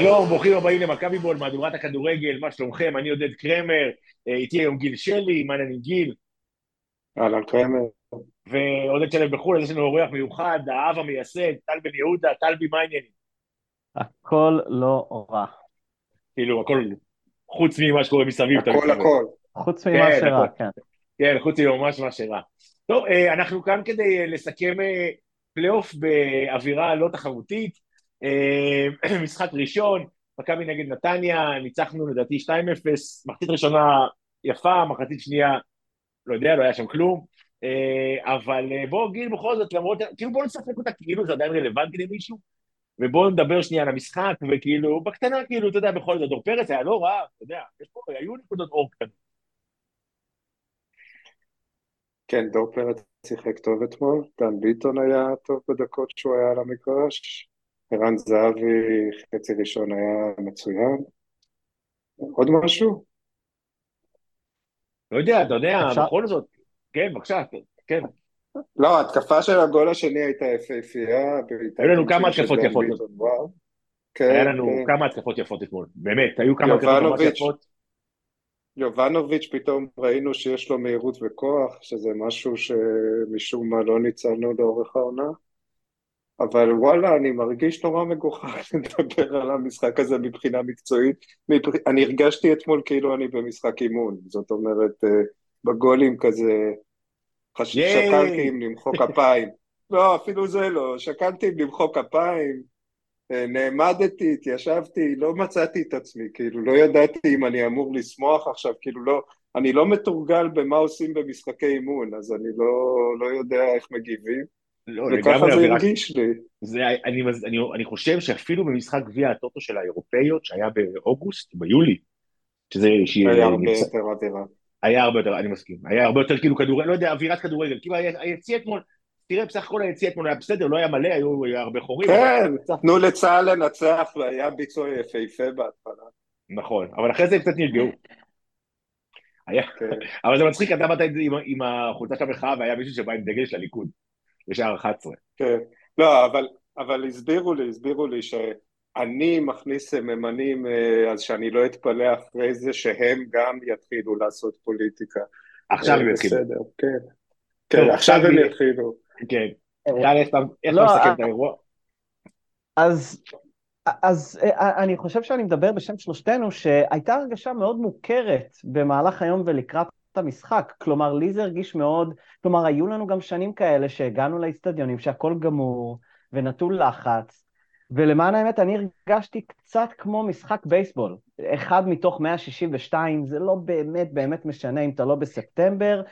שלום, ברוכים הבאים למכבי בול, מהדורת הכדורגל, מה שלומכם? אני עודד קרמר, אה, איתי היום גיל שלי, מה העניינים גיל? אהלן קרמר. ועודד שלם בחו"ל, אז יש לנו אורח מיוחד, האב המייסד, טל בן יהודה, טלבי, מה העניינים? הכל לא רע. כאילו, הכל חוץ ממה שקורה מסביב. הכל הכל. חוץ ממה כן, שרע, הכל. כן. כן, חוץ מממש מה שרע. טוב, אה, אנחנו כאן כדי אה, לסכם פלייאוף באווירה לא תחרותית. אה, משחק ראשון, מכבי נגד נתניה, ניצחנו לדעתי 2-0, מחצית ראשונה יפה, מחצית שנייה, לא יודע, לא היה שם כלום. אה, אבל אה, בוא גיל בכל זאת, למרות, כאילו בוא נספק אותה כאילו זה עדיין רלוונטי למישהו, ובואו נדבר שנייה על המשחק, וכאילו, בקטנה, כאילו, אתה יודע, בכל זאת, דור פרץ היה לא רע, אתה יודע, יש פה, היו נקודות אור קטנות. כן, דור פרץ שיחק טוב אתמול, דן ביטון היה טוב בדקות שהוא היה על המגרש, ערן זהבי חצי ראשון היה מצוין. עוד משהו? לא יודע, אתה יודע, בכל זאת, כן, בבקשה, כן. לא, ההתקפה של הגול השני הייתה יפהפייה. היו לנו כמה התקפות יפות. כן, היה לנו כן. כמה התקפות יפות אתמול, באמת, היו כמה התקפות ממש. יפות. יובנוביץ' פתאום ראינו שיש לו מהירות וכוח, שזה משהו שמשום מה לא ניצלנו לאורך העונה. אבל וואלה, אני מרגיש נורא מגוחך לדבר על המשחק הזה מבחינה מקצועית. אני הרגשתי אתמול כאילו אני במשחק אימון, זאת אומרת, אה, בגולים כזה, חש... שקלתי אם למחוא כפיים. לא, אפילו זה לא, שקלתי אם למחוא כפיים, אה, נעמדתי, התיישבתי, לא מצאתי את עצמי, כאילו, לא ידעתי אם אני אמור לשמוח עכשיו, כאילו, לא, אני לא מתורגל במה עושים במשחקי אימון, אז אני לא, לא יודע איך מגיבים, לא, וככה זה. הרגיש לי. זה, אני, אני, אני חושב שאפילו במשחק גביע הטוטו של האירופאיות, שהיה באוגוסט, ביולי, שזה... היה הרבה נמצא- יותר אווירה. היה הרבה יותר, אני מסכים, היה הרבה יותר כאילו כדורגל, לא יודע, אווירת כדורגל, כאילו היציע אתמול, תראה, בסך הכל היציע אתמול היה בסדר, לא היה מלא, היו היה הרבה חורים. כן, תנו לצה"ל לנצח, והיה ביצוע יפהפה בהתחלה. נכון, אבל אחרי זה הם קצת נרגעו. היה, כן. אבל זה מצחיק, אתה באת עם, עם החולצה של המחאה והיה מישהו שבא עם דגל של הליכוד, בשער 11. כן. לא, אבל, אבל הסבירו לי, הסבירו לי שאני מכניס סממנים, אה, אז שאני לא אתפלא אחרי זה שהם גם יתחילו לעשות פוליטיקה. עכשיו אה, הם יתחילו. בסדר, כן. כן, עכשיו הם יתחילו. כן. טל, איך אתה לא, מסכם אה, את האירוע? אז, אז אני חושב שאני מדבר בשם שלושתנו, שהייתה הרגשה מאוד מוכרת במהלך היום ולקראת המשחק. כלומר, לי זה הרגיש מאוד, כלומר, היו לנו גם שנים כאלה שהגענו לאצטדיונים שהכל גמור ונטול לחץ, ולמען האמת, אני הרגשתי קצת כמו משחק בייסבול. אחד מתוך 162, זה לא באמת באמת משנה אם אתה לא בספטמבר.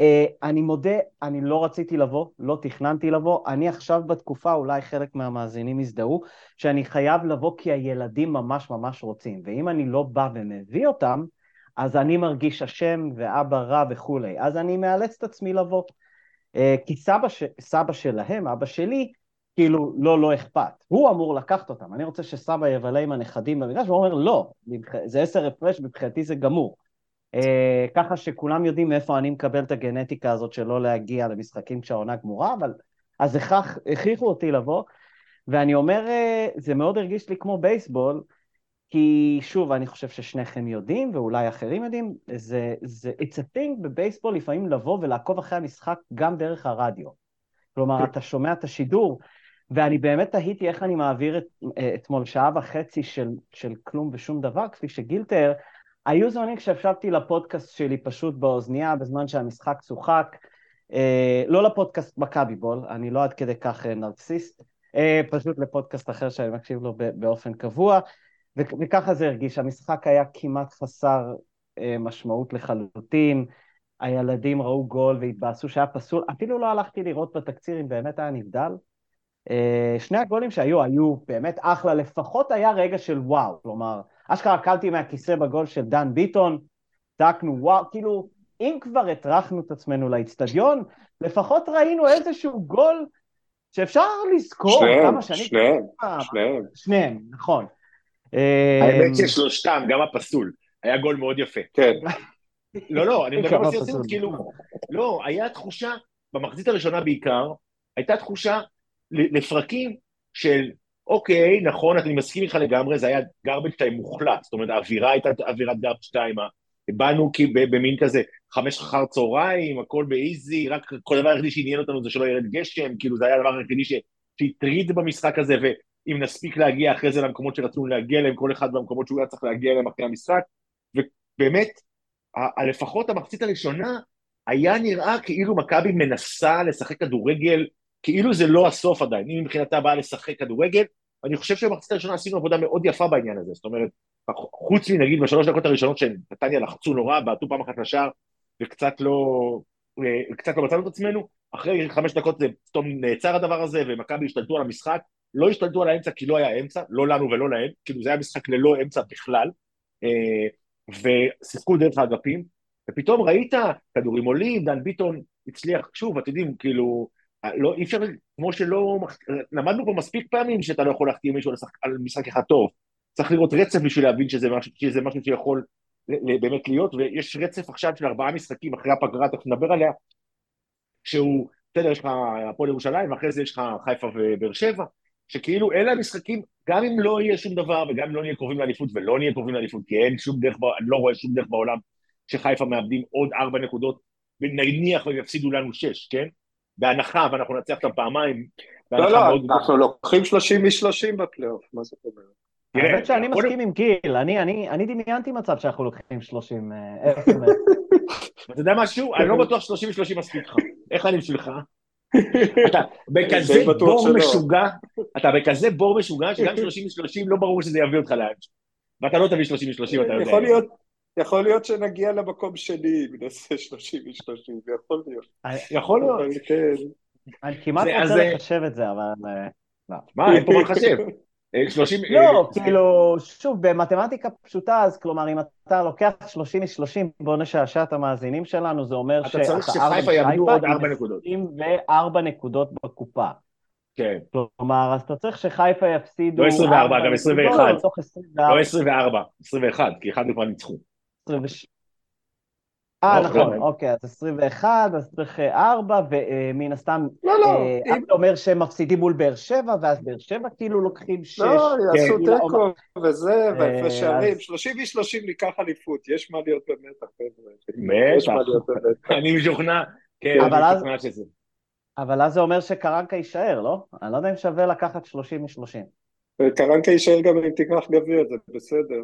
אה, אני מודה, אני לא רציתי לבוא, לא תכננתי לבוא. אני עכשיו בתקופה, אולי חלק מהמאזינים יזדהו, שאני חייב לבוא כי הילדים ממש ממש רוצים. ואם אני לא בא ומביא אותם, אז אני מרגיש אשם ואבא רע וכולי. אז אני מאלץ את עצמי לבוא. אה, כי סבא, ש... סבא שלהם, אבא שלי, כאילו, לא, לא אכפת. הוא אמור לקחת אותם. אני רוצה שסבא יבלה עם הנכדים במגרש, והוא אומר, לא, זה עשר הפרש, מבחינתי זה גמור. אה, ככה שכולם יודעים מאיפה אני מקבל את הגנטיקה הזאת של לא להגיע למשחקים כשהעונה גמורה, אבל אז הכרח, הכריחו אותי לבוא, ואני אומר, אה, זה מאוד הרגיש לי כמו בייסבול, כי שוב, אני חושב ששניכם יודעים, ואולי אחרים יודעים, זה, זה, it's a thing בבייסבול לפעמים לבוא ולעקוב אחרי המשחק גם דרך הרדיו. כלומר, אתה שומע את השידור, ואני באמת תהיתי איך אני מעביר את, אה, אתמול שעה וחצי של, של כלום ושום דבר, כפי שגיל תיאר, היו זמנים כשהקשבתי לפודקאסט שלי פשוט באוזנייה בזמן שהמשחק צוחק, אה, לא לפודקאסט מכבי בול, אני לא עד כדי כך אה, נרקסיסט, אה, פשוט לפודקאסט אחר שאני מקשיב לו באופן קבוע, וככה זה הרגיש, המשחק היה כמעט חסר אה, משמעות לחלוטין, הילדים ראו גול והתבאסו שהיה פסול, אפילו לא הלכתי לראות בתקציר אם באמת היה נבדל. אה, שני הגולים שהיו, היו באמת אחלה, לפחות היה רגע של וואו, כלומר, אשכרה קלתי מהכיסא בגול של דן ביטון, צעקנו וואו, כאילו, אם כבר הטרחנו את עצמנו לאיצטדיון, לפחות ראינו איזשהו גול שאפשר לזכור שניהם, כמה שנים. שניהם, שניהם. שניהם, נכון. האמת ששלושתם, גם הפסול, היה גול מאוד יפה. כן, לא, לא, אני מדבר ברצינות, פסול. כאילו, לא, היה תחושה, במחצית הראשונה בעיקר, הייתה תחושה לפרקים של אוקיי, נכון, אני מסכים איתך לגמרי, זה היה garbage time מוחלט, זאת אומרת, האווירה הייתה אווירת garbage time, באנו במין כזה חמש אחר צהריים, הכל באיזי, רק כל הדבר היחידי שעניין אותנו זה שלא ירד גשם, כאילו זה היה הדבר היחידי שהטריד במשחק הזה, ואם נספיק להגיע אחרי זה למקומות שרצינו להגיע אליהם, כל אחד במקומות שהוא היה צריך להגיע אליהם אחרי המשחק, ובאמת, לפחות המחצית הראשונה, היה נראה כאילו מכבי מנסה לשחק כדורגל, כאילו זה לא הסוף עדיין, היא מבחינתה באה לשחק כדורגל, ואני חושב שבמחצית הראשונה עשינו עבודה מאוד יפה בעניין הזה, זאת אומרת, חוץ מנגיד בשלוש דקות הראשונות שנתניה לחצו נורא, בעטו פעם אחת לשער וקצת לא, אה, קצת לא מצאנו את עצמנו, אחרי חמש דקות זה פתאום נעצר הדבר הזה ומכבי השתלטו על המשחק, לא השתלטו על האמצע כי לא היה אמצע, לא לנו ולא להם, כאילו זה היה משחק ללא אמצע בכלל, אה, ושיחקו דרך האגפים, ופתאום ראית כדורים עולים, דן ביטון הצליח, שוב, אתם יודעים, כאילו, לא, אי אפשר, כמו שלא, למדנו פה מספיק פעמים שאתה לא יכול להחתים מישהו על משחק אחד טוב, צריך לראות רצף בשביל להבין שזה משהו, שזה משהו שיכול באמת להיות, ויש רצף עכשיו של ארבעה משחקים אחרי הפגרה, תכף נדבר עליה, שהוא, בסדר, יש לך הפועל ירושלים, ואחרי זה יש לך חיפה ובאר שבע, שכאילו אלה המשחקים, גם אם לא יהיה שום דבר, וגם אם לא נהיה קרובים לאליפות, ולא נהיה קרובים לאליפות, כי אין שום דרך, אני לא רואה שום דרך בעולם שחיפה מאבדים עוד ארבע נקודות, ונניח והם יפסידו לנו שש, כן? בהנחה, ואנחנו נצליח אותם פעמיים. לא, לא, אנחנו לוקחים שלושים משלושים בפלייאוף, מה זאת אומרת? האמת שאני מסכים עם גיל, אני דמיינתי מצב שאנחנו לוקחים 30... אה, אתה יודע משהו? אני לא בטוח 30-30 מספיק לך. איך אני בשבילך? אתה בכזה בור משוגע, אתה בכזה בור משוגע שגם 30-30 לא ברור שזה יביא אותך לאן. ואתה לא תביא 30-30, אתה יודע. יכול להיות שנגיע למקום שני אם נעשה 30 מ-30, זה יכול להיות. יכול להיות. כן. אני כמעט רוצה לחשב את זה, אבל... אה. מה, אין פה מה לחשב. 30... אה, לא, אה, כאילו, שוב, במתמטיקה פשוטה, אז כלומר, אם אתה לוקח 30 מ-30, בוא נשעשע את המאזינים שלנו, זה אומר שאתה צריך שחיפה יעבדו עוד 4 נקודות. 24 נקודות בקופה. כן. כלומר, אז אתה צריך שחיפה יפסידו... לא 24, גם 21. לא 24, 21, כי אחד כבר ניצחו. אה, נכון, נכון, אוקיי, אז 21, אז צריך 4, אה, ומן הסתם, לא, לא, אה, אתה אומר שהם מפסידים מול באר שבע, ואז באר שבע כאילו לוקחים 6. לא, יעשו כן, תיקו וזה, והפרש שערים, 30 ו-30 ניקח אליפות, יש מה להיות במתח, בטח. אני משוכנע, כן, אני משוכנע שזה. אבל אז זה אומר שקרנקה יישאר, לא? אני לא יודע אם שווה לקחת 30 מ-30. קרנקה יישאר גם אם תיקח גביע, זה בסדר.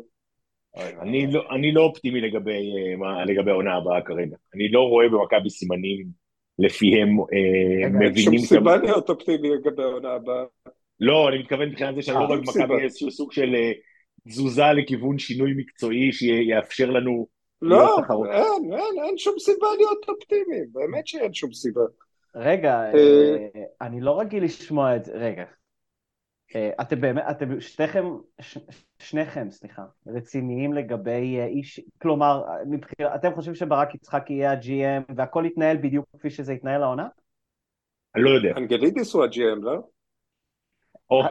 אני לא, אני לא אופטימי לגבי, אה, לגבי העונה הבאה כרגע. אני לא רואה במכבי סימנים לפיהם אה, מבינים... אין שום סיבה להיות אופטימי לגבי העונה הבאה. לא, אני מתכוון מבחינת זה שאני לא רואה במכבי איזשהו סוג של אה, תזוזה לכיוון שינוי מקצועי שיאפשר לנו... לא, אין, אין, אין שום סיבה להיות אופטימי, באמת שאין שום סיבה. רגע, אני לא רגיל לשמוע את זה, רגע, אה, אתם באמת, אתם שניכם, שניכם, סליחה, רציניים לגבי אה, איש, כלומר, מבחיר, אתם חושבים שברק יצחק יהיה ה-GM והכל יתנהל בדיוק כפי שזה יתנהל העונה? אני לא יודע. אנגלידיס הוא ה-GM, לא?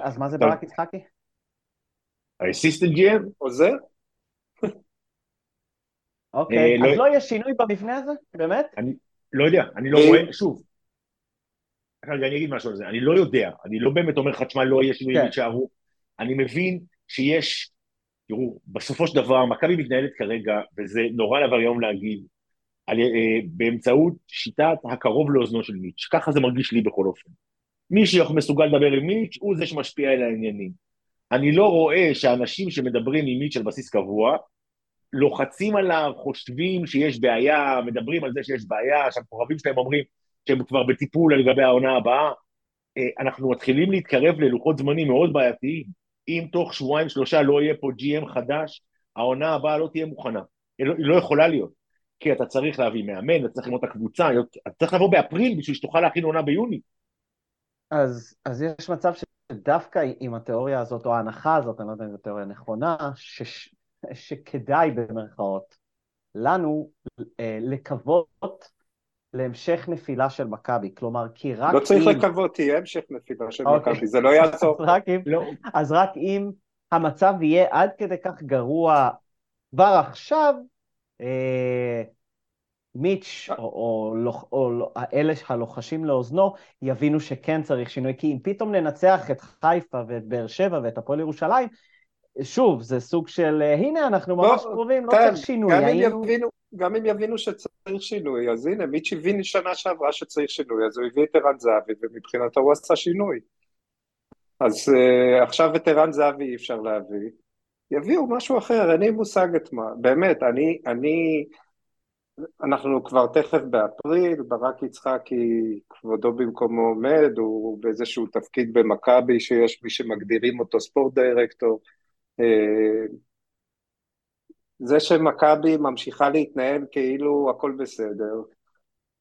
אז מה זה ברק יצחקי? האסיסטנט GM? עוזר? אוקיי, אה, אז לא-, לא יהיה שינוי במבנה הזה? באמת? אני לא יודע, אני לא רואה, שוב, אני אגיד משהו על זה, אני לא יודע, אני לא באמת אומר לך, תשמע, לא יהיה שינויים כן. יישארו. אני מבין שיש, תראו, בסופו של דבר, מכבי מתנהלת כרגע, וזה נורא לעבר יום להגיד, על, uh, באמצעות שיטת הקרוב לאוזנו של מיץ', ככה זה מרגיש לי בכל אופן. מי שמסוגל לדבר עם מיץ' הוא זה שמשפיע על העניינים. אני לא רואה שאנשים שמדברים עם מיץ' על בסיס קבוע, לוחצים עליו, חושבים שיש בעיה, מדברים על זה שיש בעיה, שהמקורבים שלהם אומרים, שהם כבר בטיפול לגבי העונה הבאה, אה, אנחנו מתחילים להתקרב ללוחות זמנים מאוד בעייתיים. אם תוך שבועיים שלושה לא יהיה פה GM חדש, העונה הבאה לא תהיה מוכנה. לא, היא לא יכולה להיות. כי אתה צריך להביא מאמן, אתה צריך ללמוד את הקבוצה, אתה צריך לבוא באפריל בשביל שתוכל להכין עונה ביוני. אז, אז יש מצב שדווקא עם התיאוריה הזאת, או ההנחה הזאת, אני לא יודע אם זו תיאוריה נכונה, ש, שכדאי במרכאות לנו אה, לקוות להמשך נפילה של מכבי, כלומר, כי רק לא צריך אם... לקוות, תהיה המשך נפילה של אוקיי. מכבי, זה לא יעזור. אז, רק אם... לא. אז רק אם המצב יהיה עד כדי כך גרוע כבר עכשיו, אה, מיץ' או, או, או, או אלה הלוחשים לאוזנו יבינו שכן צריך שינוי, כי אם פתאום ננצח את חיפה ואת באר שבע ואת הפועל ירושלים, שוב, זה סוג של, הנה, אנחנו ממש לא, קרובים, לא כן, צריך שינוי. גם, היינו... אם יבינו, גם אם יבינו שצריך שינוי, אז הנה, מיץ' הבין שנה שעברה שצריך שינוי, אז הוא הביא את ערן זהבי, ומבחינתו הוא עשה שינוי. אז uh, עכשיו את ערן זהבי אי אפשר להביא, יביאו משהו אחר, אין לי מושג את מה, באמת, אני, אני, אנחנו כבר תכף באפריל, ברק יצחקי כבודו במקומו עומד, הוא באיזשהו תפקיד במכבי שיש מי שמגדירים אותו ספורט דירקטור. זה שמכבי ממשיכה להתנהל כאילו הכל בסדר.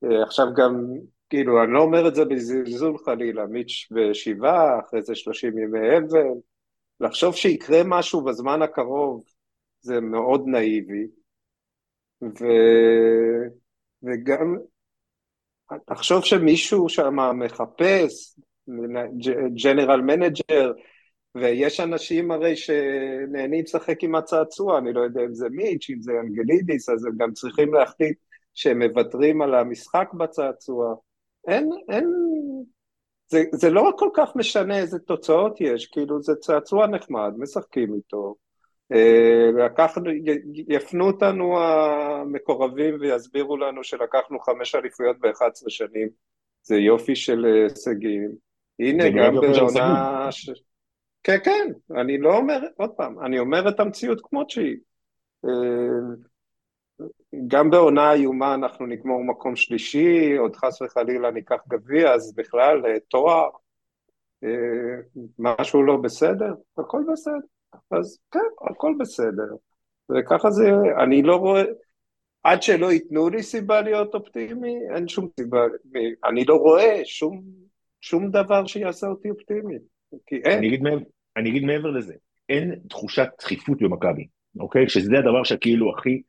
אה, עכשיו גם, כאילו, אני לא אומר את זה בזלזול חלילה, מיץ' בשבעה, אחרי זה שלושים ימי אבל. לחשוב שיקרה משהו בזמן הקרוב זה מאוד נאיבי. ו... וגם תחשוב שמישהו שם מחפש, general manager, ויש אנשים הרי שנהנים לשחק עם הצעצוע, אני לא יודע אם זה מיץ', אם זה אנגלידיס, אז הם גם צריכים להחליט שהם מוותרים על המשחק בצעצוע. אין, אין, זה, זה לא כל כך משנה איזה תוצאות יש, כאילו זה צעצוע נחמד, משחקים איתו, אה, לקחנו, יפנו אותנו המקורבים ויסבירו לנו שלקחנו חמש אליפויות ב-11 שנים, זה יופי של הישגים. הנה, גם בעונה... ש... כן, כן, אני לא אומר, עוד פעם, אני אומר את המציאות כמות שהיא. אה, גם בעונה איומה אנחנו נגמור מקום שלישי, עוד חס וחלילה ניקח גביע, אז בכלל אה, תואר, משהו לא בסדר, הכל בסדר. אז כן, הכל בסדר. וככה זה, אני לא רואה, עד שלא ייתנו לי סיבה להיות אופטימי, אין שום סיבה, אני לא רואה שום, שום דבר שיעשה אותי אופטימי, כי אין. אני אגיד, אני אגיד מעבר לזה, אין תחושת דחיפות במכבי, אוקיי? שזה הדבר שכאילו הכי,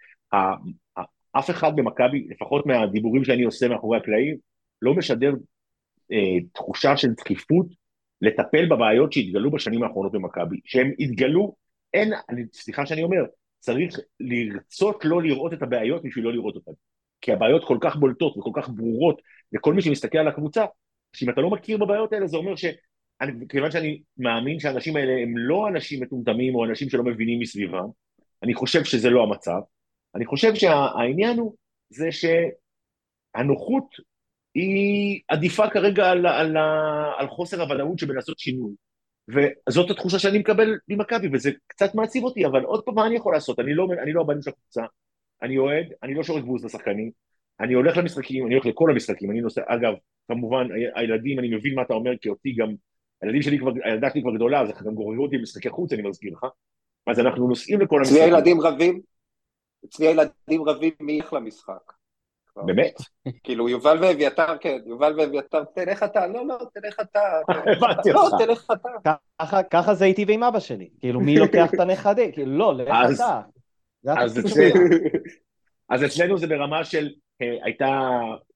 אף אחד במכבי, לפחות מהדיבורים שאני עושה מאחורי הקלעים, לא משדר אה, תחושה של דחיפות לטפל בבעיות שהתגלו בשנים האחרונות במכבי, שהם התגלו, אין, אני, סליחה שאני אומר, צריך לרצות לא לראות את הבעיות בשביל לא לראות אותן. כי הבעיות כל כך בולטות וכל כך ברורות לכל מי שמסתכל על הקבוצה, שאם אתה לא מכיר בבעיות האלה זה אומר ש... אני, כיוון שאני מאמין שהאנשים האלה הם לא אנשים מטומטמים או אנשים שלא מבינים מסביבם, אני חושב שזה לא המצב. אני חושב שהעניין הוא זה שהנוחות היא עדיפה כרגע על, על, על חוסר הוודאות שבלעשות שינוי. וזאת התחושה שאני מקבל ממכבי, וזה קצת מעציב אותי, אבל עוד פעם, מה אני יכול לעשות? אני לא, אני לא הבנים של הקבוצה, אני אוהד, אני לא שורק בוז לשחקנים, אני הולך למשחקים, אני הולך לכל המשחקים, אני נוסע, אגב, כמובן, הילדים, אני מבין מה אתה אומר, כי אותי גם, הילדים שלי כבר, הילדה שלי כבר גדולה, אז גם גוררו אותי למשחקי חוץ, אני מזכיר לך, אז אנחנו נוסעים לכל המשחקים. אצלי הילדים רבים, אצלי הילדים רבים מי ילך למשחק. באמת? כאילו יובל ואביתר, כן, יובל ואביתר, תלך אתה, לא, לא, תלך אתה. הבנתי אותך. לא, תלך אתה. ככה זה איתי ועם אבא שלי, כאילו מי לוקח את הנכדים, כאילו לא, לך אתה. אז אצלנו זה ברמה של, אה, הייתה,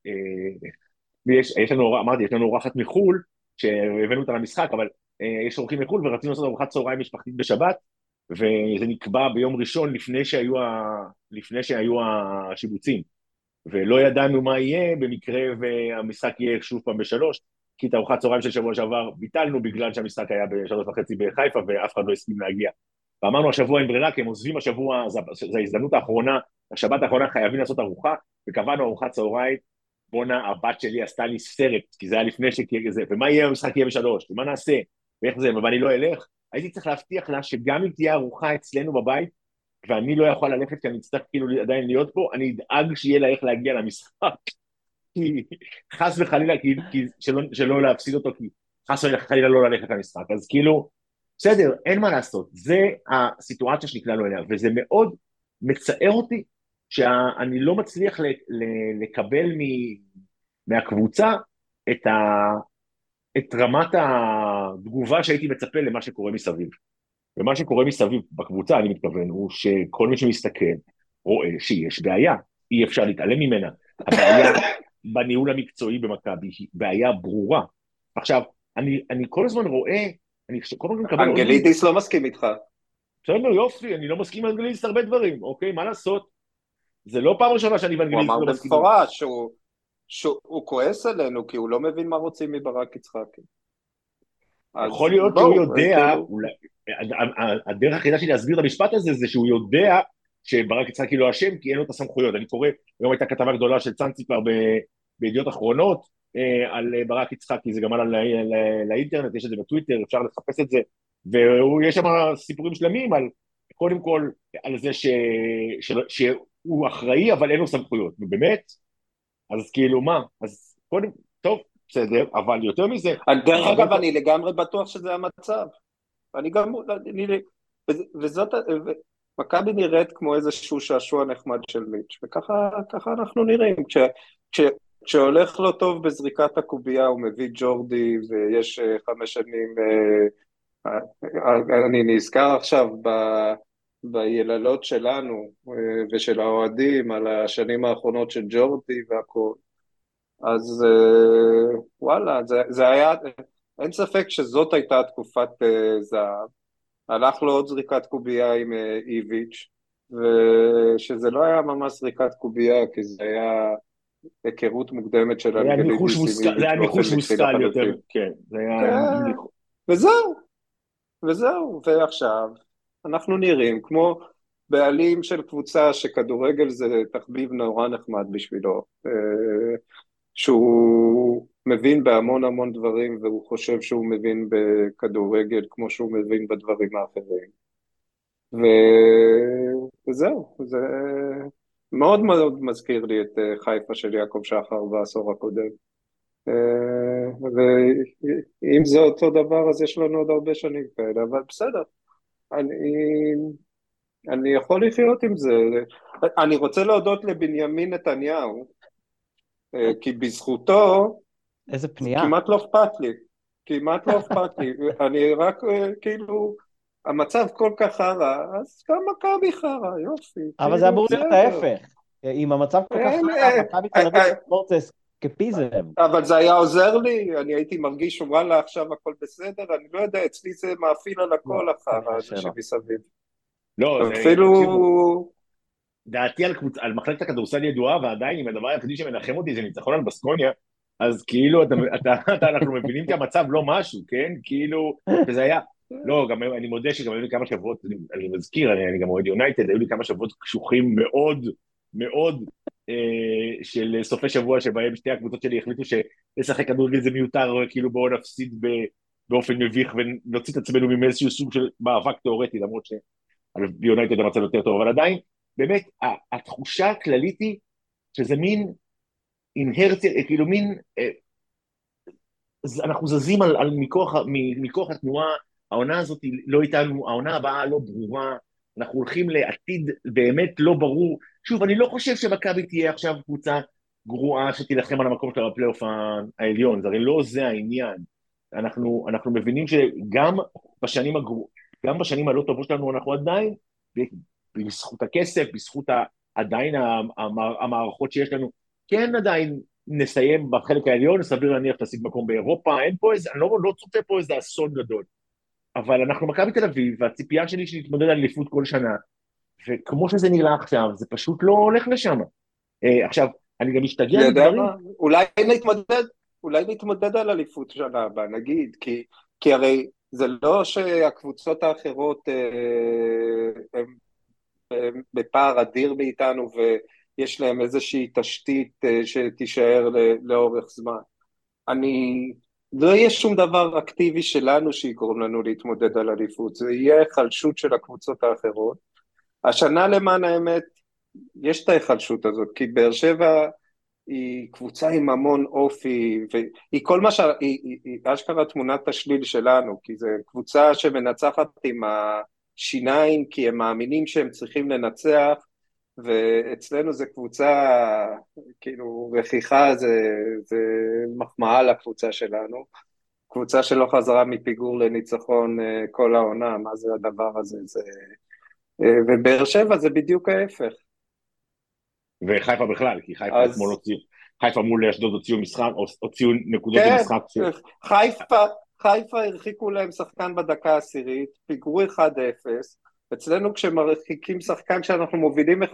אה, יש לנו, אמרתי, יש לנו אורחת מחו"ל, שהבאנו אותה למשחק, אבל אה, יש אורחים מחו"ל ורצינו לעשות ארוחת צהריים משפחתית בשבת, וזה נקבע ביום ראשון לפני שהיו השיבוצים. ולא ידענו מה יהיה במקרה והמשחק יהיה שוב פעם בשלוש, כי את ארוחת צהריים של שבוע שעבר ביטלנו בגלל שהמשחק היה בשלוש וחצי בחיפה ואף אחד לא הסכים להגיע. ואמרנו השבוע אין ברירה כי הם עוזבים השבוע, זו ההזדמנות האחרונה, השבת האחרונה חייבים לעשות ארוחה, וקבענו ארוחת צהריים, בואנה הבת שלי עשתה לי סרט, כי זה היה לפני שתהיה ומה יהיה המשחק יהיה בשלוש, ומה נעשה, ואיך זה, ואני לא אלך, הייתי צריך להבטיח לה שגם אם תהיה ארוחה אצלנו בבית, ואני לא יכול ללכת כי אני אצטרך כאילו עדיין להיות פה, אני אדאג שיהיה לה איך להגיע למשחק. חס וחלילה, כי, כי שלא, שלא להפסיד אותו, כי חס וחלילה לא ללכת למשחק. אז כאילו, בסדר, אין מה לעשות, זה הסיטואציה שנקלענו אליה, וזה מאוד מצער אותי שאני לא מצליח לקבל מ, מהקבוצה את, ה, את רמת התגובה שהייתי מצפה למה שקורה מסביב. ומה שקורה מסביב בקבוצה, אני מתכוון, הוא שכל מי שמסתכל רואה שיש בעיה, אי אפשר להתעלם ממנה. הבעיה בניהול המקצועי במכבי היא בעיה ברורה. עכשיו, אני, אני כל הזמן רואה, אני כל הזמן מקבל... אנגלידיס לא מסכים איתך. בסדר, יופי, אני לא מסכים עם אנגלידיס הרבה דברים, אוקיי, מה לעשות? זה לא פעם ראשונה שאני הוא אמר לא מסכימים. במפורש שהוא, שהוא כועס עלינו כי הוא לא מבין מה רוצים מברק יצחקי. יכול להיות שהוא יודע, כאילו, אולי- הדרך היחידה שלי להסביר את המשפט הזה זה שהוא יודע שברק יצחקי לא אשם כי אין לו את הסמכויות. אני קורא, היום הייתה כתבה גדולה של צאנציפר בידיעות אחרונות אה, על אה, ברק יצחקי, זה גם עלה ל- ל- לאינטרנט, יש את זה בטוויטר, אפשר לחפש את זה, ויש שם סיפורים שלמים על, קודם כל, על זה ש, ש, שהוא אחראי אבל אין לו סמכויות, ובאמת, אז כאילו מה, אז קודם, טוב, בסדר, אבל יותר מזה, דרך אבל- אגב, אני לגמרי בטוח שזה המצב. אני גם, אני, וז- וזאת, מכבי נראית כמו איזשהו שעשוע נחמד של מיץ', וככה ככה אנחנו נראים. כש, כש, כשהולך לו טוב בזריקת הקובייה, הוא מביא ג'ורדי, ויש אה, חמש שנים, אה, אה, אני נזכר עכשיו ב... ביללות שלנו אה, ושל האוהדים על השנים האחרונות של ג'ורדי והכל. אז אה, וואלה, זה, זה היה, אין ספק שזאת הייתה תקופת אה, זהב. הלך לו עוד זריקת קובייה עם איביץ', ושזה לא היה ממש זריקת קובייה, כי זה היה היכרות מוקדמת של אנגלידיס עם איביץ' זה היה ניחוש מושכל. יותר, כן, זה היה כן. וזהו, וזהו, ועכשיו אנחנו נראים כמו בעלים של קבוצה שכדורגל זה תחביב נורא נחמד בשבילו, אה, שהוא מבין בהמון המון דברים והוא חושב שהוא מבין בכדורגל כמו שהוא מבין בדברים האחרים. ו... וזהו, זה מאוד מאוד מזכיר לי את אה, חיפה של יעקב שחר בעשור הקודם. אה, ואם זה אותו דבר אז יש לנו עוד הרבה שנים כאלה, אבל בסדר, אני, אני יכול לחיות עם זה. אני רוצה להודות לבנימין נתניהו, אה, כי בזכותו איזה פנייה. כמעט לא אכפת לי, כמעט לא אכפת לי, אני רק אה, כאילו, המצב כל כך חרא, אז גם מכבי חרא, יופי. אבל זה אמור להיות. ההפך. אם המצב כל כך אין, חרא. מכבי תל אביב אה, אה. ספורט זה אסקפיזם. אבל זה היה עוזר לי, אני הייתי מרגיש וואלה עכשיו הכל בסדר, אני לא יודע, אצלי זה מאפיל על הכל לא, הזה שלא. שמסביב. לא, זה- אפילו... דעתי על, קבוצ... על מחלקת הכדורסל ידועה, ועדיין אם הדבר היחידי שמנחם אותי זה ניצחון על בסקוניה, אז כאילו אתה, אתה, אתה, אנחנו מבינים כי המצב לא משהו, כן? כאילו, וזה היה, לא, גם אני מודה שגם היו לי כמה שבועות, אני, אני מזכיר, אני, אני גם אוהד יונייטד, היו לי כמה שבועות קשוחים מאוד, מאוד, אה, של סופי שבוע שבהם שתי הקבוצות שלי החליטו שלשחק כדורגל זה מיותר, כאילו בואו נפסיד באופן מביך ונוציא את עצמנו מאיזשהו סוג של מאבק תיאורטי, למרות שביונייטד המצב יותר טוב, אבל עדיין, באמת, התחושה הכללית היא שזה מין אינהרציה, כאילו מין, אה, אנחנו זזים על, על מכוח, מכוח התנועה, העונה הזאת לא איתנו, העונה הבאה לא ברורה, אנחנו הולכים לעתיד באמת לא ברור. שוב, אני לא חושב שמכבי תהיה עכשיו קבוצה גרועה שתילחם על המקום שלה בפלייאוף העליון, זה הרי לא זה העניין. אנחנו, אנחנו מבינים שגם בשנים הגרוע, גם בשנים הלא טובות שלנו אנחנו עדיין, בזכות הכסף, בזכות ה, עדיין המ- המ- המערכות שיש לנו, כן עדיין נסיים בחלק העליון, סביר להניח להשיג מקום באירופה, אין פה איזה, אני לא, לא צופה פה איזה אסון גדול. אבל אנחנו מכבי תל אביב, והציפייה שלי שנתמודד על אליפות כל שנה, וכמו שזה נראה עכשיו, זה פשוט לא הולך לשם. אה, עכשיו, אני גם משתגע מדברים? אולי נתמודד, אולי נתמודד על אליפות שנה הבאה, נגיד, כי, כי הרי זה לא שהקבוצות האחרות אה, הן בפער אדיר מאיתנו ויש להם איזושהי תשתית אה, שתישאר לאורך זמן. אני, לא יהיה שום דבר אקטיבי שלנו שיגרום לנו להתמודד על אליפות, זה יהיה היחלשות של הקבוצות האחרות. השנה למען האמת, יש את ההיחלשות הזאת, כי באר שבע היא קבוצה עם המון אופי, והיא כל מה ש... היא, היא, היא אשכרה תמונת השליל שלנו, כי זו קבוצה שמנצחת עם השיניים, כי הם מאמינים שהם צריכים לנצח, ואצלנו זו קבוצה, כאילו, רכיחה זה, זה מחמאה לקבוצה שלנו. קבוצה שלא חזרה מפיגור לניצחון אה, כל העונה, מה זה הדבר הזה? זה... אה, ובאר שבע זה בדיוק ההפך. וחיפה בכלל, כי חיפה אז- אתמול הוציאו, חיפה מול אשדוד הוציאו משחק, הוציאו נקודות כן, במשחק, חיפה, חיפה הרחיקו להם שחקן בדקה העשירית, פיגרו 1-0, אצלנו כשמרחיקים שחקן כשאנחנו מובילים 1-0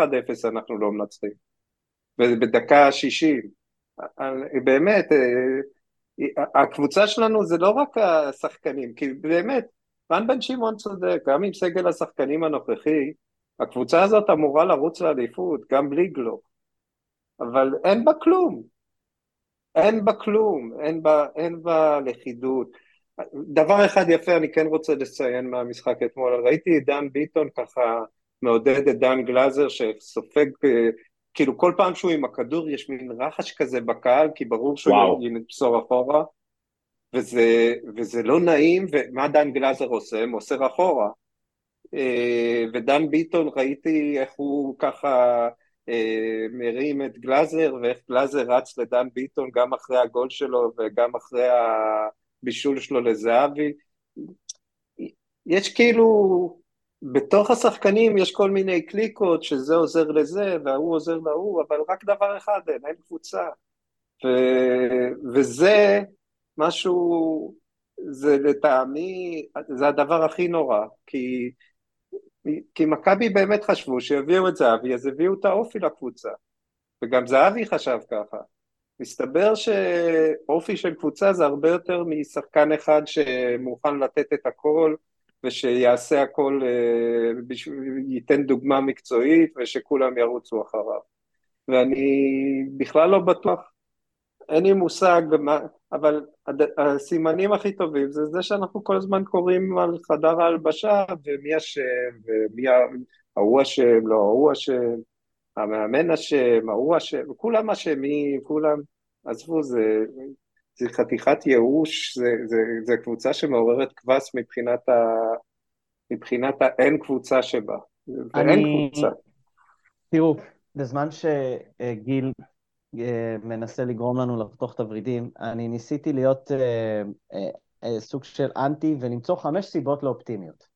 אנחנו לא מנצחים. בדקה ה-60. באמת, הקבוצה שלנו זה לא רק השחקנים, כי באמת, רן בן שמעון צודק, גם עם סגל השחקנים הנוכחי, הקבוצה הזאת אמורה לרוץ לאליפות, גם בלי גלו. אבל אין בה כלום. אין בה כלום, אין בה, אין בה לכידות. דבר אחד יפה אני כן רוצה לציין מהמשחק אתמול, ראיתי את דן ביטון ככה מעודד את דן גלאזר שסופג, כאילו כל פעם שהוא עם הכדור יש מין רחש כזה בקהל, כי ברור שהוא ינפסור אחורה, וזה, וזה לא נעים, ומה דן גלאזר עושה? מוסר אחורה. אה, ודן ביטון ראיתי איך הוא ככה אה, מרים את גלאזר ואיך גלאזר רץ לדן ביטון גם אחרי הגול שלו וגם אחרי הבישול שלו לזהבי. יש כאילו, בתוך השחקנים יש כל מיני קליקות שזה עוזר לזה וההוא עוזר להוא, אבל רק דבר אחד אין, אין קבוצה. ו, וזה משהו, זה לטעמי, זה הדבר הכי נורא, כי כי מכבי באמת חשבו שיביאו את זהבי, אז הביאו את האופי לקבוצה. וגם זהבי חשב ככה. מסתבר שאופי של קבוצה זה הרבה יותר משחקן אחד שמוכן לתת את הכל ושיעשה הכל, אה, ייתן דוגמה מקצועית ושכולם ירוצו אחריו. ואני בכלל לא בטוח, אין לי מושג מה, אבל הסימנים הכי טובים זה זה שאנחנו כל הזמן קוראים על חדר ההלבשה ומי אשם ומי ההוא אשם, לא ההוא אשם, המאמן אשם, ההוא אשם, כולם אשמים, כולם, עזבו, זה, זה חתיכת ייאוש, זה, זה, זה קבוצה שמעוררת קבס מבחינת, ה, מבחינת האין קבוצה שבה, ואין אני... קבוצה. תראו, בזמן שגיל מנסה לגרום לנו לחתוך את הוורידים, אני ניסיתי להיות אה, אה, אה, סוג של אנטי ולמצוא חמש סיבות לאופטימיות.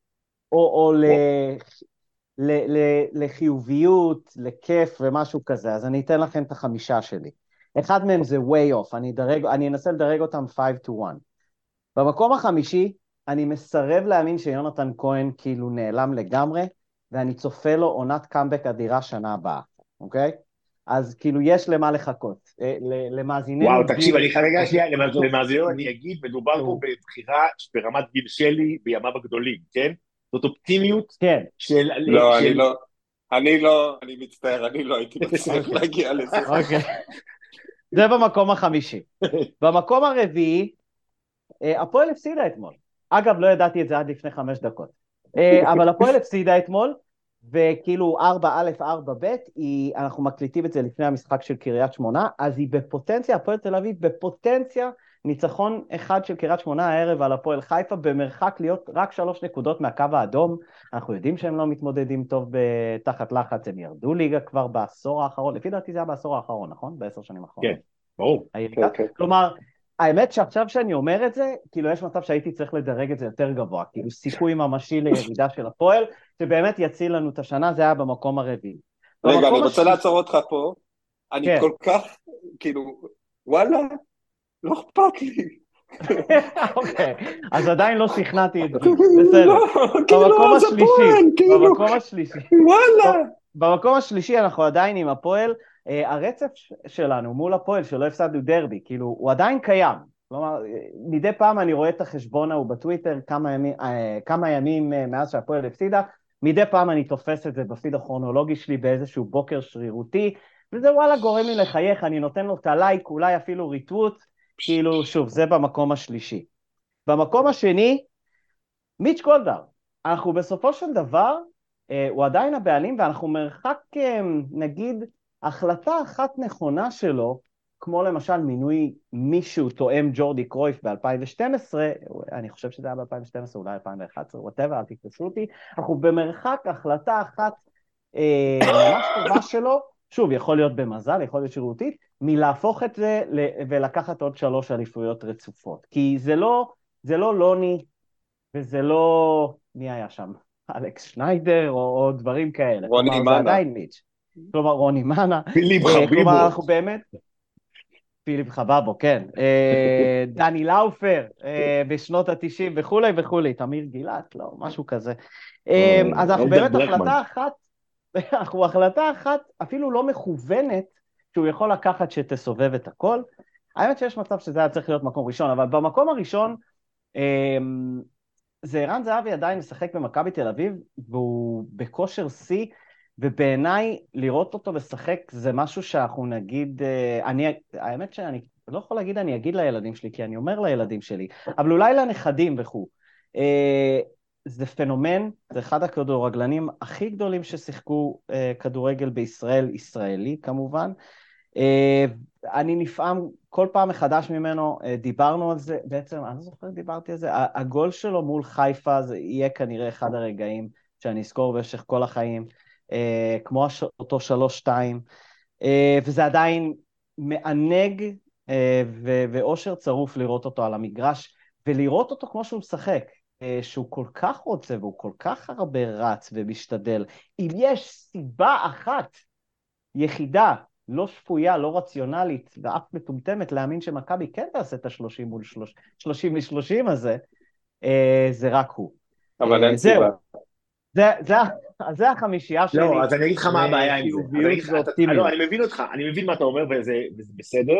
או, או ל, ל, ל, לחיוביות, לכיף ומשהו כזה, אז אני אתן לכם את החמישה שלי. אחד מהם זה way off, אני, דרג, אני אנסה לדרג אותם 5 to 1. במקום החמישי, אני מסרב להאמין שיונתן כהן כאילו נעלם לגמרי, ואני צופה לו עונת קאמבק אדירה שנה הבאה, אוקיי? אז כאילו יש למה לחכות. אה, למאזיננו... וואו, תקשיב, אני רגע שנייה, למאזיננו אני אגיד, מדובר פה בבחירה ברמת גיל שלי בימיו הגדולים, כן? זאת אופטימיות כן. של... לא, אני לא... אני לא, אני מצטער, אני לא הייתי מצליח להגיע לזה. אוקיי. זה במקום החמישי. במקום הרביעי, אה, הפועל הפסידה אתמול. אגב, לא ידעתי את זה עד לפני חמש דקות. אה, אבל הפועל הפסידה אתמול, וכאילו 4א, 4ב, היא, אנחנו מקליטים את זה לפני המשחק של קריית שמונה, אז היא בפוטנציה, הפועל תל אביב בפוטנציה ניצחון אחד של קריית שמונה הערב על הפועל חיפה, במרחק להיות רק שלוש נקודות מהקו האדום. אנחנו יודעים שהם לא מתמודדים טוב תחת לחץ, הם ירדו ליגה כבר בעשור האחרון, לפי דעתי זה היה בעשור האחרון, נכון? בעשר שנים האחרונות. כן, ברור. כן, כן. כלומר, האמת שעכשיו שאני אומר את זה, כאילו יש מצב שהייתי צריך לדרג את זה יותר גבוה, כאילו סיכוי ממשי לירידה של הפועל, שבאמת יציל לנו את השנה, זה היה במקום הרביעי. רגע, אני רוצה לעצור אותך פה, אני כן. כל כך, כאילו, וואלה, לא אכפת לי. אוקיי, אז עדיין לא שכנעתי את זה, בסדר. לא, כאילו, במקום השלישי, כאילו. במקום השלישי. וואלה. במקום השלישי אנחנו עדיין עם הפועל, הרצף שלנו מול הפועל, שלא הפסדנו דרבי, כאילו, הוא עדיין קיים. כלומר, מדי פעם אני רואה את החשבון ההוא בטוויטר, כמה ימים, אה, כמה ימים אה, מאז שהפועל הפסידה, מדי פעם אני תופס את זה בפיד הכרונולוגי שלי באיזשהו בוקר שרירותי, וזה וואלה גורם לי לחייך, אני נותן לו את הלייק, אולי אפילו ריטווט, כאילו, שוב, זה במקום השלישי. במקום השני, מיץ' גולדהר. אנחנו בסופו של דבר, הוא עדיין הבעלים ואנחנו מרחק, נגיד, החלטה אחת נכונה שלו, כמו למשל מינוי מישהו תואם ג'ורדי קרויף ב-2012, אני חושב שזה היה ב-2012, אולי 2011, ווטאבר, אל תקפסו אותי, אנחנו במרחק החלטה אחת אה, ממש טובה שלו, שוב, יכול להיות במזל, יכול להיות שירותית, מלהפוך את זה ולקחת עוד שלוש אליפויות רצופות. כי זה לא, זה לא לוני, וזה לא, מי היה שם? אלכס שניידר, או, או דברים כאלה. רוני מנה. זה עדיין מיץ'. כלומר רוני מאנה. פיליפ חביבו. כלומר אנחנו באמת... פיליפ חבבו, כן. אה, דני לאופר אה, בשנות ה-90 וכולי וכולי. תמיר גילת, לא, משהו כזה. אה, אז אנחנו באמת החלטה אחת, אנחנו החלטה אחת אפילו לא מכוונת שהוא יכול לקחת שתסובב את הכל. האמת שיש מצב שזה היה צריך להיות מקום ראשון, אבל במקום הראשון זה ערן זהבי עדיין משחק במכבי תל אביב, והוא בכושר שיא. ובעיניי, לראות אותו משחק זה משהו שאנחנו נגיד, אה, אני, האמת שאני לא יכול להגיד אני אגיד לילדים שלי, כי אני אומר לילדים שלי, אבל אולי לנכדים וכו'. אה, זה פנומן, זה אחד הכדורגלנים הכי גדולים ששיחקו אה, כדורגל בישראל, ישראלי כמובן. אני נפעם כל פעם מחדש ממנו, דיברנו על זה, בעצם, אני לא זוכר אם דיברתי על זה, הגול שלו מול חיפה זה יהיה כנראה אחד הרגעים שאני אזכור במשך כל החיים. אה, כמו אותו שלוש-שתיים, אה, וזה עדיין מענג אה, ואושר צרוף לראות אותו על המגרש, ולראות אותו כמו שהוא משחק, שהוא כל כך רוצה והוא כל כך הרבה רץ ומשתדל. אם יש סיבה אחת, יחידה, לא שפויה, לא רציונלית ואף מטומטמת להאמין שמכבי כן תעשה את ה-30 מול 30 מ-30 הזה, זה רק הוא. אבל אין סיבה. זה, זה, זה החמישייה שלי. לא, אז אני אגיד לך מה הבעיה עם זה. לא, אני מבין אותך, אני מבין מה אתה אומר וזה, וזה בסדר.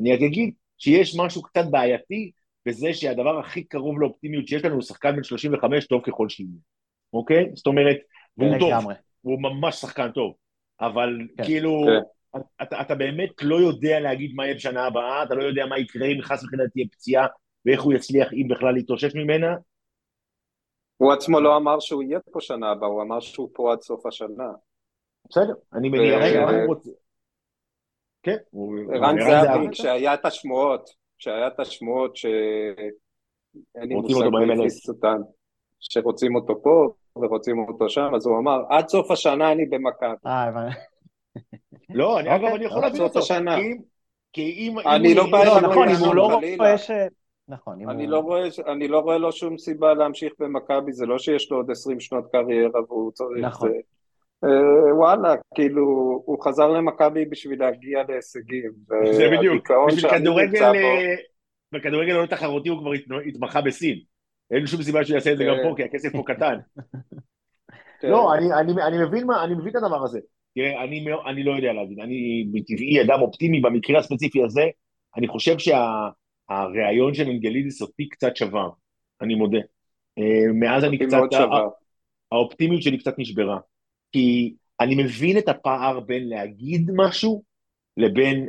אני רק אגיד שיש משהו קצת בעייתי בזה שהדבר הכי קרוב לאופטימיות שיש לנו הוא שחקן בן 35 טוב ככל שיהיה, אוקיי? זאת אומרת, והוא טוב, הוא ממש שחקן טוב, אבל כן. כאילו, כן. אתה, אתה באמת לא יודע להגיד מה יהיה בשנה הבאה, אתה לא יודע מה יקרה אם חס וחלילה תהיה פציעה ואיך הוא יצליח אם בכלל להתאושש ממנה, הוא עצמו לא אמר שהוא יהיה פה שנה הבאה, הוא אמר שהוא פה עד סוף השנה. בסדר, אני מניח שהוא רוצה... כן, ערן זהבי, כשהיה את השמועות, כשהיה את השמועות ש... אין לי מושג להכניס אותן, שרוצים אותו פה ורוצים אותו שם, אז הוא אמר, עד סוף השנה אני במכבי. אה, לא, אני אגב, אני יכול להבין אותו. כי אם... אני לא בא... נכון, אם הוא לא רואה ש... נכון. אני, הוא... לא רואה, אני לא רואה לו שום סיבה להמשיך במכבי, זה לא שיש לו עוד 20 שנות קריירה והוא צריך... נכון. זה, אה, וואלה, כאילו, הוא חזר למכבי בשביל להגיע להישגים. זה בדיוק, בשביל כדורגל, אה, בכדורגל לא תחרותי הוא כבר התמחה בסין. אין שום סיבה שהוא יעשה את זה גם כן. פה, כי הכסף פה קטן. כן. לא, אני, אני, אני, מבין מה, אני מבין את הדבר הזה. תראה, אני, אני לא יודע להבין, אני בטבעי אדם אופטימי במקרה הספציפי הזה, אני חושב שה... הריאיון של אנגלידיס אותי קצת שבר, אני מודה. אה, מאז אני קצת, האופטימיות שלי קצת נשברה. כי אני מבין את הפער בין להגיד משהו לבין,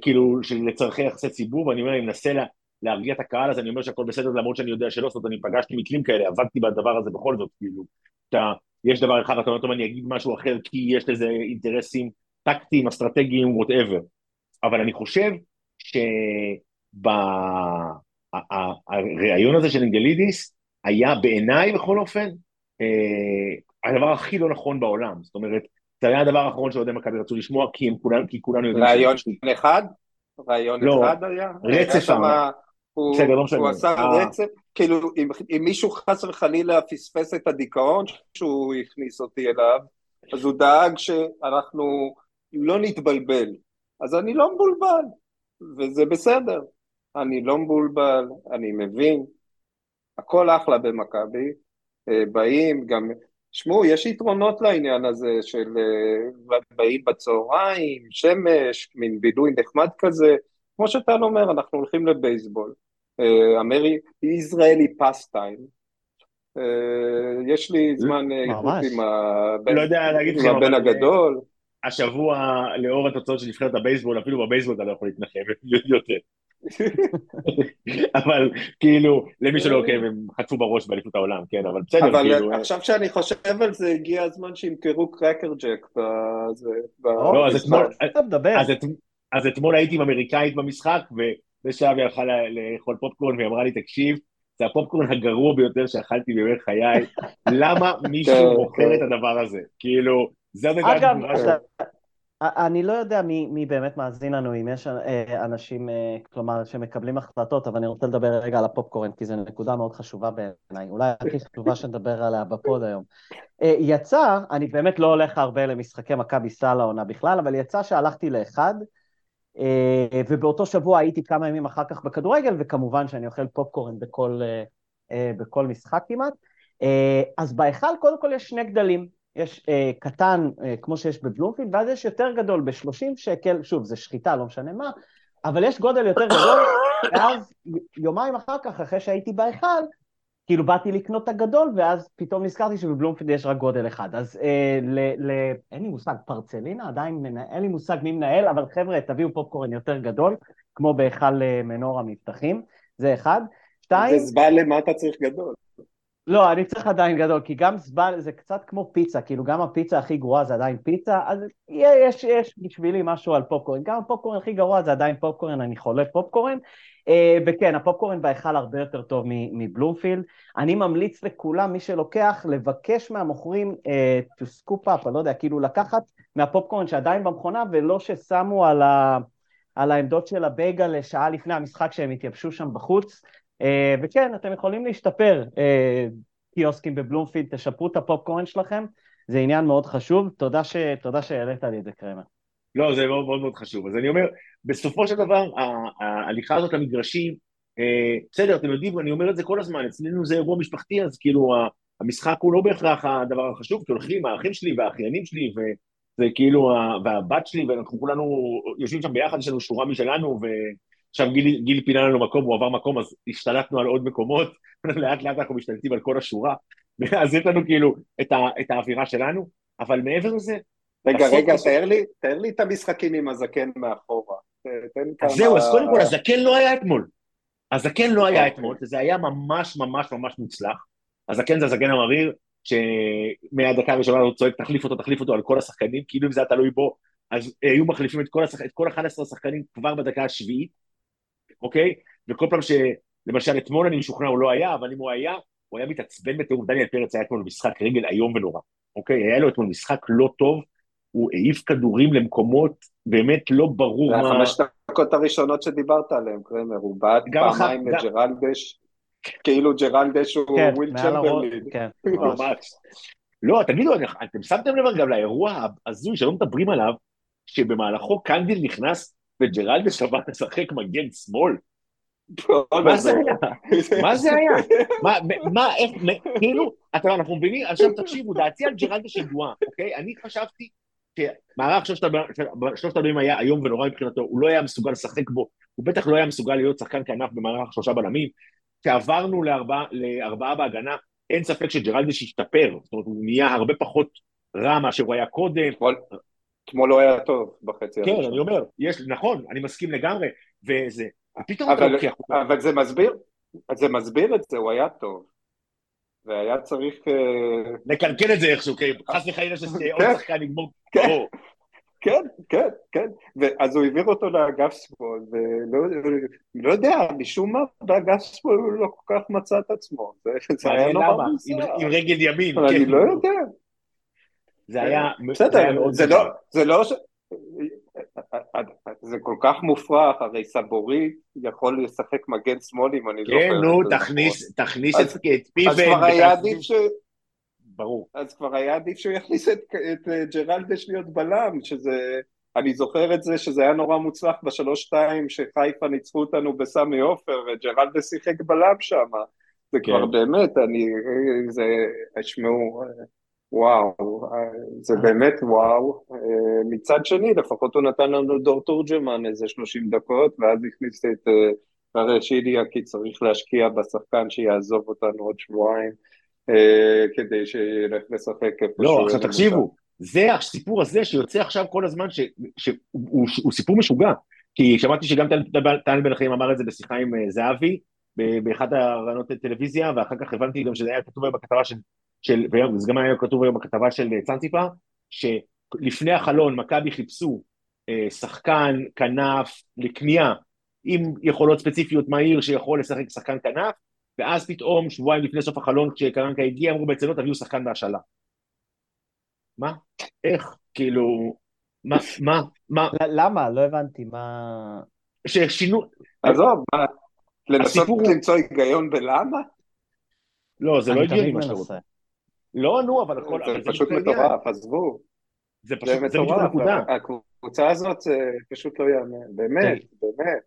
כאילו, לצורכי יחסי ציבור, ואני אומר, אני מנסה לה, להרגיע את הקהל, אז אני אומר שהכל בסדר, למרות שאני יודע שלא, זאת אומרת, אני פגשתי מקרים כאלה, עבדתי בדבר הזה בכל זאת, כאילו, אתה, יש דבר אחד, אתה אומר, טוב, אני אגיד משהו אחר, כי יש לזה אינטרסים טקטיים, אסטרטגיים, whatever. אבל אני חושב ש... הראיון הזה של אנגלידיס היה בעיניי בכל אופן אה, הדבר הכי לא נכון בעולם, זאת אומרת, זה היה הדבר האחרון שאוהדי מכבי רצו לשמוע כי הם כולם, כי כולנו יודעים... ראיון אחד? ראיון לא, אחד היה? רצף היה. הוא, בסדר, לא משנה. הוא עשה אה. רצף, כאילו אם, אם מישהו חס וחלילה פספס את הדיכאון שהוא הכניס אותי אליו, אז הוא דאג שאנחנו לא נתבלבל. אז אני לא מבולבל, וזה בסדר. אני לא מבולבל, אני מבין, הכל אחלה במכבי, אה, באים גם, שמעו, יש יתרונות לעניין הזה של אה, באים בצהריים, שמש, מין בילוי נחמד כזה, כמו שאתה אומר, אנחנו הולכים לבייסבול, אה, אמרי, ישראלי פסטיים, יש לי זמן איכות עם לא עם הבן הגדול. השבוע, לאור התוצאות של נבחרת הבייסבול, אפילו בבייסבול אתה לא יכול להתנחם יותר. אבל כאילו, למי שלא עוקב, הם חטפו בראש באליפות העולם, כן, אבל בסדר, אבל כאילו... אבל עכשיו שאני חושב על זה, הגיע הזמן שימכרו קרקר ג'ק בזה. לא, אז אתמול... אז אתמול הייתי עם אמריקאית במשחק, ושאבי הלכה לאכול פופקורן והיא אמרה לי, תקשיב, זה הפופקורן הגרוע ביותר שאכלתי בימי חיי, למה מישהו מוכר. את הדבר הזה? כאילו, זה שלו. אני לא יודע מי, מי באמת מאזין לנו, אם יש אה, אנשים, אה, כלומר, שמקבלים החלטות, אבל אני רוצה לדבר רגע על הפופקורן, כי זו נקודה מאוד חשובה בעיניי, אולי הכי חשובה שנדבר עליה בפוד היום. אה, יצא, אני באמת לא הולך הרבה למשחקי מכבי סל העונה בכלל, אבל יצא שהלכתי לאחד, ובאותו שבוע הייתי כמה ימים אחר כך בכדורגל, וכמובן שאני אוכל פופקורן בכל, בכל משחק כמעט. אז בהיכל קודם כל יש שני גדלים, יש קטן כמו שיש בבלומפילד, ואז יש יותר גדול ב-30 שקל, שוב, זה שחיטה, לא משנה מה, אבל יש גודל יותר גדול, ואז יומיים אחר כך, אחרי שהייתי בהיכל, כאילו באתי לקנות את הגדול, ואז פתאום נזכרתי שבבלומפילד יש רק גודל אחד. אז אה, ל, ל, אין לי מושג, פרצלינה עדיין, מנהל, אין לי מושג מי מנהל, אבל חבר'ה, תביאו פופקורן יותר גדול, כמו בהיכל אה, מנור המבטחים, זה אחד. שתיים... זה זבל למה אתה צריך גדול. לא, אני צריך עדיין גדול, כי גם זבל זה קצת כמו פיצה, כאילו גם הפיצה הכי גרועה זה עדיין פיצה, אז יש, יש בשבילי משהו על פופקורן. גם הפופקורן הכי גרוע זה עדיין פופקורן, אני חולה פופקורן. אה, וכן, הפופקורן בהיכל הרבה יותר טוב מבלומפילד. אני ממליץ לכולם, מי שלוקח, לבקש מהמוכרים uh, to scoop up, אני לא יודע, כאילו לקחת מהפופקורן שעדיין במכונה, ולא ששמו על, ה, על העמדות של הבייגל שעה לפני המשחק שהם התייבשו שם בחוץ. Uh, וכן, אתם יכולים להשתפר, uh, קיוסקים בבלומפילד, תשפרו את הפופקורן שלכם, זה עניין מאוד חשוב. תודה, ש, תודה שהעלית לי את זה, קרמר. לא, זה מאוד מאוד מאוד חשוב. אז אני אומר, בסופו של דבר, ההליכה הזאת למגרשים, אה, בסדר, אתם יודעים, אני אומר את זה כל הזמן, אצלנו זה אירוע משפחתי, אז כאילו המשחק הוא לא בהכרח הדבר החשוב, כי הולכים האחים שלי והאחיינים שלי, וזה כאילו, והבת שלי, ואנחנו כולנו יושבים שם ביחד, יש לנו שורה משלנו, ועכשיו גיל, גיל פינה לנו מקום, הוא עבר מקום, אז השתלטנו על עוד מקומות, לאט לאט אנחנו משתלטים על כל השורה, אז יש לנו כאילו את, ה, את האווירה שלנו, אבל מעבר לזה, רגע, רגע, תאר לי, תאר לי את המשחקים עם הזקן מאחורה. אז זהו, אז קודם כל, הזקן לא היה אתמול. הזקן לא היה אוקיי. אתמול, וזה היה ממש ממש ממש מוצלח. הזקן זה הזקן המריר, שמהדקה הראשונה הוא צועק, תחליף אותו, תחליף אותו על כל השחקנים, כאילו אם זה היה תלוי בו, אז היו מחליפים את כל, השח... את כל 11 השחקנים כבר בדקה השביעית, אוקיי? וכל פעם ש... למשל אתמול אני משוכנע הוא לא היה, אבל אם הוא היה, הוא היה מתעצבן בטירוף. דניאל פרץ היה אתמול במשחק רגל איום ונורא, אוקיי? היה לו אתמול משחק לא טוב, הוא העיף כדורים למקומות באמת לא ברור מה... זה החמש דקות הראשונות שדיברת עליהן, קרמר, הוא בעט פעמיים לג'רלדש, כאילו ג'רלדש הוא כן, ווילט צ'מברלין. כן, ממש. לא, תגידו, אתם שמתם לב גם לאירוע ההזוי שלא מדברים עליו, שבמהלכו קנדיל נכנס וג'רלדש עבר לשחק מגן שמאל? מה זה היה? מה זה היה? מה, איך, כאילו, אנחנו מבינים, עכשיו תקשיבו, דעתי על ג'רלדש ידועה, אוקיי? אני חשבתי מערך שלושת הבלמים היה איום ונורא מבחינתו, הוא לא היה מסוגל לשחק בו, הוא בטח לא היה מסוגל להיות שחקן כנף במערך שלושה בלמים. כשעברנו לארבעה לארבע בהגנה, אין ספק שג'רלדש השתפר, זאת אומרת הוא נהיה הרבה פחות רע מאשר הוא היה קודם. אתמול לא היה טוב בחצי כן, אני אומר, יש, נכון, אני מסכים לגמרי, וזה, פתאום אתה לוקח אותו. אבל זה מסביר, זה מסביר את זה, הוא היה טוב. והיה צריך... אה, לקלקל את זה איכשהו, כי חס וחלילה שעוד כן. שחקן יגמור... כן, כן, כן, כן. אז הוא העביר אותו לאגף שמאל, ולא לא יודע, משום מה באגף שמאל הוא לא כל כך מצא את עצמו. זה היה נורא מוזר. עם רגל ימין, כן. אני לא יודע. זה היה... בסדר, זה לא... זה כל כך מופרך, הרי סבורית יכול לשחק מגן שמאל אם אני זוכר. כן, נו, תכניס את פיבן. אז כבר היה עדיף ש... ברור. אז כבר היה עדיף שהוא יכניס את, את אה, ג'רלדש להיות בלם, שזה, אני זוכר את זה שזה היה נורא מוצלח בשלוש-שתיים שחיפה ניצחו אותנו בסמי עופר וג'רלדש שיחק בלם שם, זה כן. כבר באמת, אני, זה, תשמעו, וואו, זה באמת וואו. מצד שני, לפחות הוא נתן לנו דור תורג'מן איזה 30 דקות, ואז הכניס את הרי שידיה, כי צריך להשקיע בשחקן שיעזוב אותנו עוד שבועיים, אה, כדי שילך לשחק איפה לא, עכשיו תקשיבו, זה הסיפור הזה שיוצא עכשיו כל הזמן, שהוא סיפור משוגע. כי שמעתי שגם טל בן החיים אמר את זה בשיחה עם אה, זהבי, באחד הרעיונות טלוויזיה, ואחר כך הבנתי גם שזה היה כתוב בכתבה של וזה גם היה כתוב היום בכתבה של אה, צנציפה, שלפני החלון מכבי חיפשו אה, שחקן כנף לקנייה עם יכולות ספציפיות מהיר שיכול לשחק שחקן כנף, ואז פתאום שבועיים לפני סוף החלון כשקרנקה הגיע אמרו בעצם לא תביאו שחקן בהשאלה. מה? איך? כאילו... מה? מה? מה? למה? לא הבנתי, מה... ששינו... עזוב, מה? לנסות למצוא היגיון בלמה? לא, זה לא הגיוני מה שאתה רוצה. לא, נו, אבל הכל... זה פשוט מטורף, עזבו. זה פשוט, זה בדיוק הנקודה. הקבוצה הזאת זה פשוט לא יאמן, באמת, באמת.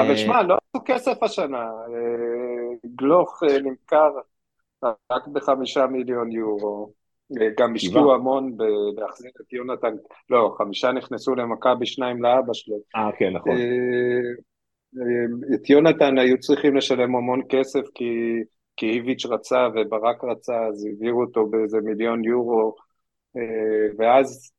אבל שמע, לא עשו כסף השנה, אה, גלוך אה, נמכר רק בחמישה מיליון יורו, אה, גם השקיעו המון בלהחזיר את יונתן, לא, חמישה נכנסו למכבי, שניים לאבא שלו. אה, כן, נכון. את יונתן היו צריכים לשלם המון כסף כי, כי איביץ' רצה וברק רצה, אז העבירו אותו באיזה מיליון יורו, ואז,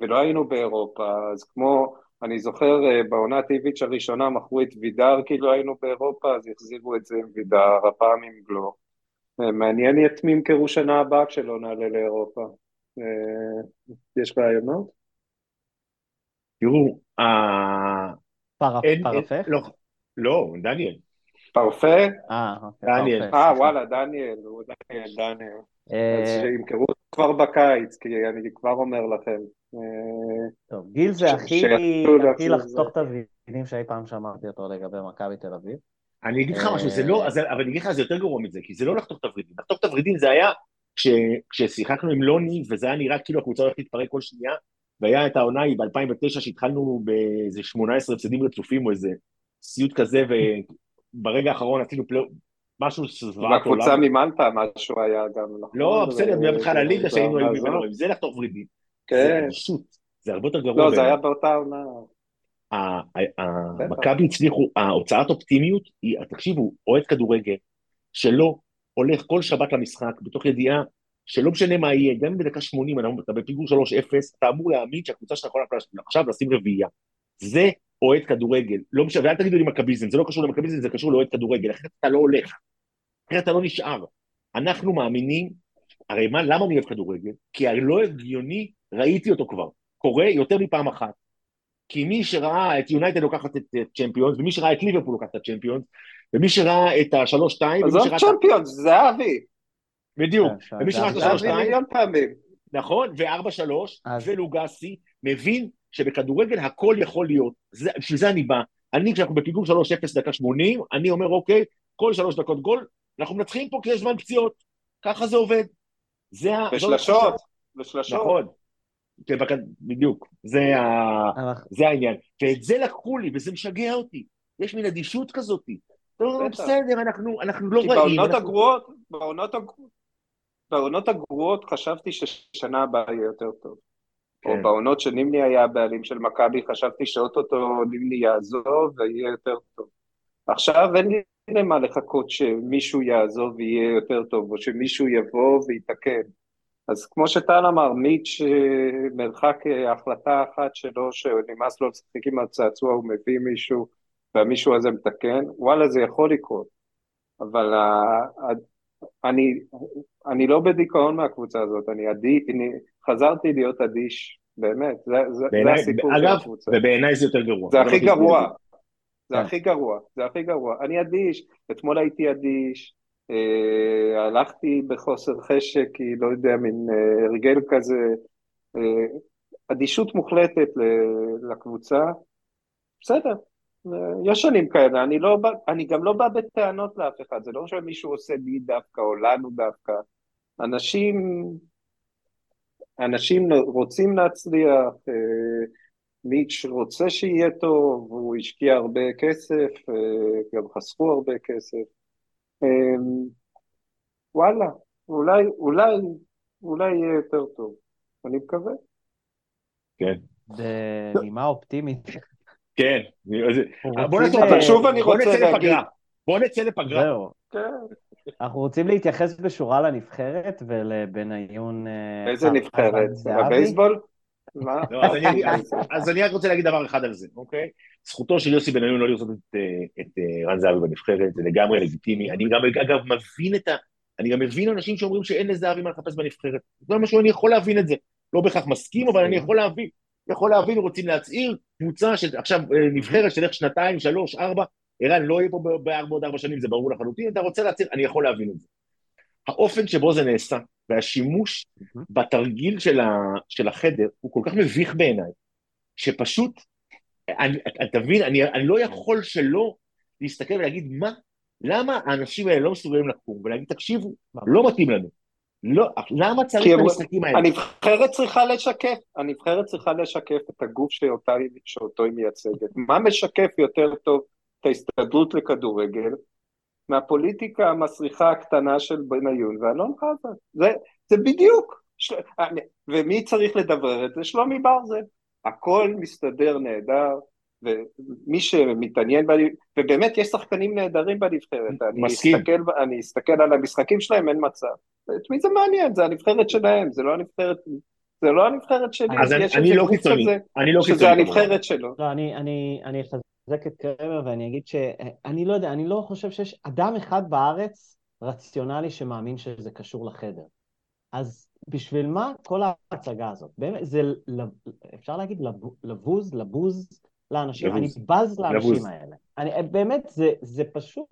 ולא היינו באירופה, אז כמו... אני זוכר אה, בעונת איביץ' הראשונה מכרו את וידר כאילו היינו באירופה, אז החזירו את זה עם וידר, הפעם עם גלו. אה, מעניין את מי ימכרו שנה הבאה כשלא נעלה לאירופה. אה, יש רעיונות? תראו, פרפה? לא, לא, דניאל. פרפה? אה, אוקיי, דניאל. אה, וואלה, דניאל, דניאל, דניאל. אז שימכרו כבר בקיץ, כי אני כבר אומר לכם. טוב, גיל זה הכי לחתוך את הווינים שאי פעם שמעתי אותו לגבי מכבי תל אביב. אני אגיד לך משהו, זה לא, אבל אני אגיד לך, זה יותר גרוע מזה, כי זה לא לחתוך את הוורידים. לחתוך את הוורידים זה היה כששיחקנו עם לוני, וזה היה נראה כאילו הקבוצה הולכת להתפרק כל שנייה, והיה את העונה היא ב-2009 שהתחלנו באיזה 18 הפסדים רצופים או איזה סיוט כזה, וברגע האחרון עשינו פלייאוף, משהו שזוועת עולם. בקבוצה ממלטה משהו היה גם, נכון? לא, בסדר, בכלל הליגה שהיינו היו ממנו, זה לחתוך ורידים. כן. זה זה הרבה יותר גרוע. לא, זה היה באותה עונה. מכבי הצליחו, ההוצאת אופטימיות היא, תקשיבו, אוהד כדורגל שלא הולך כל שבת למשחק בתוך ידיעה שלא משנה מה יהיה, גם אם בדקה 80 אתה בפיגור 3-0, אתה אמור להאמין שהקבוצה שלך יכולה עכשיו לשים רביעייה. זה אוהד כדורגל, לא משנה, ואל תגידו לי מכביזם, זה לא קשור למכביזם, זה קשור לאוהד כדורגל, אחרת אתה לא הולך, אחרת אתה לא נשאר. אנחנו מאמינים, הרי מה, למה אני אוהב כדורגל? כי הלא הגיוני ראיתי אותו כבר, קורה יותר מפעם אחת. כי מי שראה את יונייטד לוקחת את צ'מפיונס, ומי שראה את ליברפול לוקחת את צ'מפיונס, ומי שראה את השלוש-שתיים, עזוב צ'מפיונס, זה אבי. בדיוק, כן, ומי שראה את השלוש-שתיים. נכון, וארבע שלוש, ולוגסי, מבין שבכדורגל הכל יכול להיות. בשביל זה אני בא. אני, כשאנחנו בפיגור 3-0 דקה 80, אני אומר, אוקיי, כל שלוש דקות גול, אנחנו מנצחים פה כי יש זמן פציעות. ככה זה עובד. זה ושלשות. ושלשות. נכון. כן, בדיוק, זה, ה... זה העניין. ואת זה לקחו לי, וזה משגע אותי. יש מין אדישות כזאת. לא, לא, בסדר, אנחנו, אנחנו לא רעים. כי בעונות הגרועות, בעונות הגרועות, בעונות הגרועות חשבתי ששנה הבאה יהיה יותר טוב. כן. או בעונות שנימני היה הבעלים של מכבי, חשבתי שאו-טו-טו נימני יעזוב ויהיה יותר טוב. עכשיו אין לי למה לחכות שמישהו יעזוב ויהיה יותר טוב, או שמישהו יבוא ויתקן. אז כמו שטל אמר, מיץ' אה, מרחק אה, החלטה אחת שלו שנמאס לו לשחק עם הצעצוע, הוא מביא מישהו והמישהו הזה מתקן, וואלה זה יכול לקרות, אבל אני, אני לא בדיכאון מהקבוצה הזאת, אני, עדי, אני חזרתי להיות אדיש, באמת, זה, זה, זה הסיפור של הקבוצה. אגב, ובעיניי זה יותר גרוע. זה הכי גרוע, זה הכי גרוע, זה הכי גרוע. אני אדיש, אתמול הייתי אדיש, אה, הלכתי בחוסר חשק, כי לא יודע, מין אה, הרגל כזה, אה, אדישות מוחלטת לקבוצה, בסדר, יש שנים כאלה, אני, לא אני גם לא בא בטענות לאף אחד, זה לא שמישהו עושה לי דווקא או לנו דווקא, אנשים, אנשים רוצים להצליח, מיץ' רוצה שיהיה טוב, הוא השקיע הרבה כסף, גם חסכו הרבה כסף, אמ, וואלה, אולי, אולי, אולי יהיה יותר טוב. אני מקווה. כן. בנימה אופטימית. כן. בוא נצא, להגיד. בוא נצא לפגרה. זהו. אנחנו רוצים להתייחס בשורה לנבחרת ולבניון... אה, איזה נבחרת? בבייסבול? לא, אז אני רק רוצה להגיד דבר אחד על זה, אוקיי? זכותו של יוסי בניון לא לרצות את אה, רן זהבי בנבחרת, זה לגמרי לגיטימי. אני גם, אגב, מבין את ה... אני גם מבין אנשים שאומרים שאין לזהבי מה לחפש בנבחרת. זה משהו, אני יכול להבין את זה. לא בהכרח מסכים, אבל אני יכול להבין. יכול להבין, רוצים להצהיר, קבוצה שעכשיו אה, נבחרת שתלך שנתיים, שלוש, ארבע, ערן לא יהיה פה בעוד ארבע שנים, זה ברור לחלוטין, אתה רוצה להצהיר, אני יכול להבין את זה. האופן שבו זה נעשה, והשימוש mm-hmm. בתרגיל של, ה, של החדר הוא כל כך מביך בעיניי, שפשוט, אני, תבין, אני, אני לא יכול שלא להסתכל ולהגיד, מה, למה האנשים האלה לא מסוגלים לקום ולהגיד, תקשיבו, לא מתאים לנו. לא, למה צריך את המשחקים האלה? הנבחרת צריכה לשקף, הנבחרת צריכה לשקף את הגוף שאותה, שאותו היא מייצגת. מה משקף יותר טוב את ההסתדרות לכדורגל מהפוליטיקה המסריחה הקטנה של בניון ואלון חזן? זה, זה בדיוק. ש... ומי צריך לדברר את זה? שלומי ברזל. הכל מסתדר נהדר, ומי שמתעניין, בנ- ובאמת יש שחקנים נהדרים בנבחרת. אני מסכים. אסתכל, אני אסתכל על המשחקים שלהם, אין מצב. את מי זה מעניין? זה הנבחרת שלהם, זה לא הנבחרת, זה לא הנבחרת שלי. אז אני, יש אני לא קיצוני, אני לא שזה קיצוני. כמובן. הנבחרת שלו. לא, אני, אני, אני אחזק את קרמר ואני אגיד שאני לא יודע, אני לא חושב שיש אדם אחד בארץ רציונלי שמאמין שזה קשור לחדר. אז בשביל מה כל ההצגה הזאת? באמת, זה, אפשר להגיד לב- לבוז, לבוז לאנשים. אני לבוז. בז לאנשים לבוז. האלה. אני, באמת, זה, זה פשוט...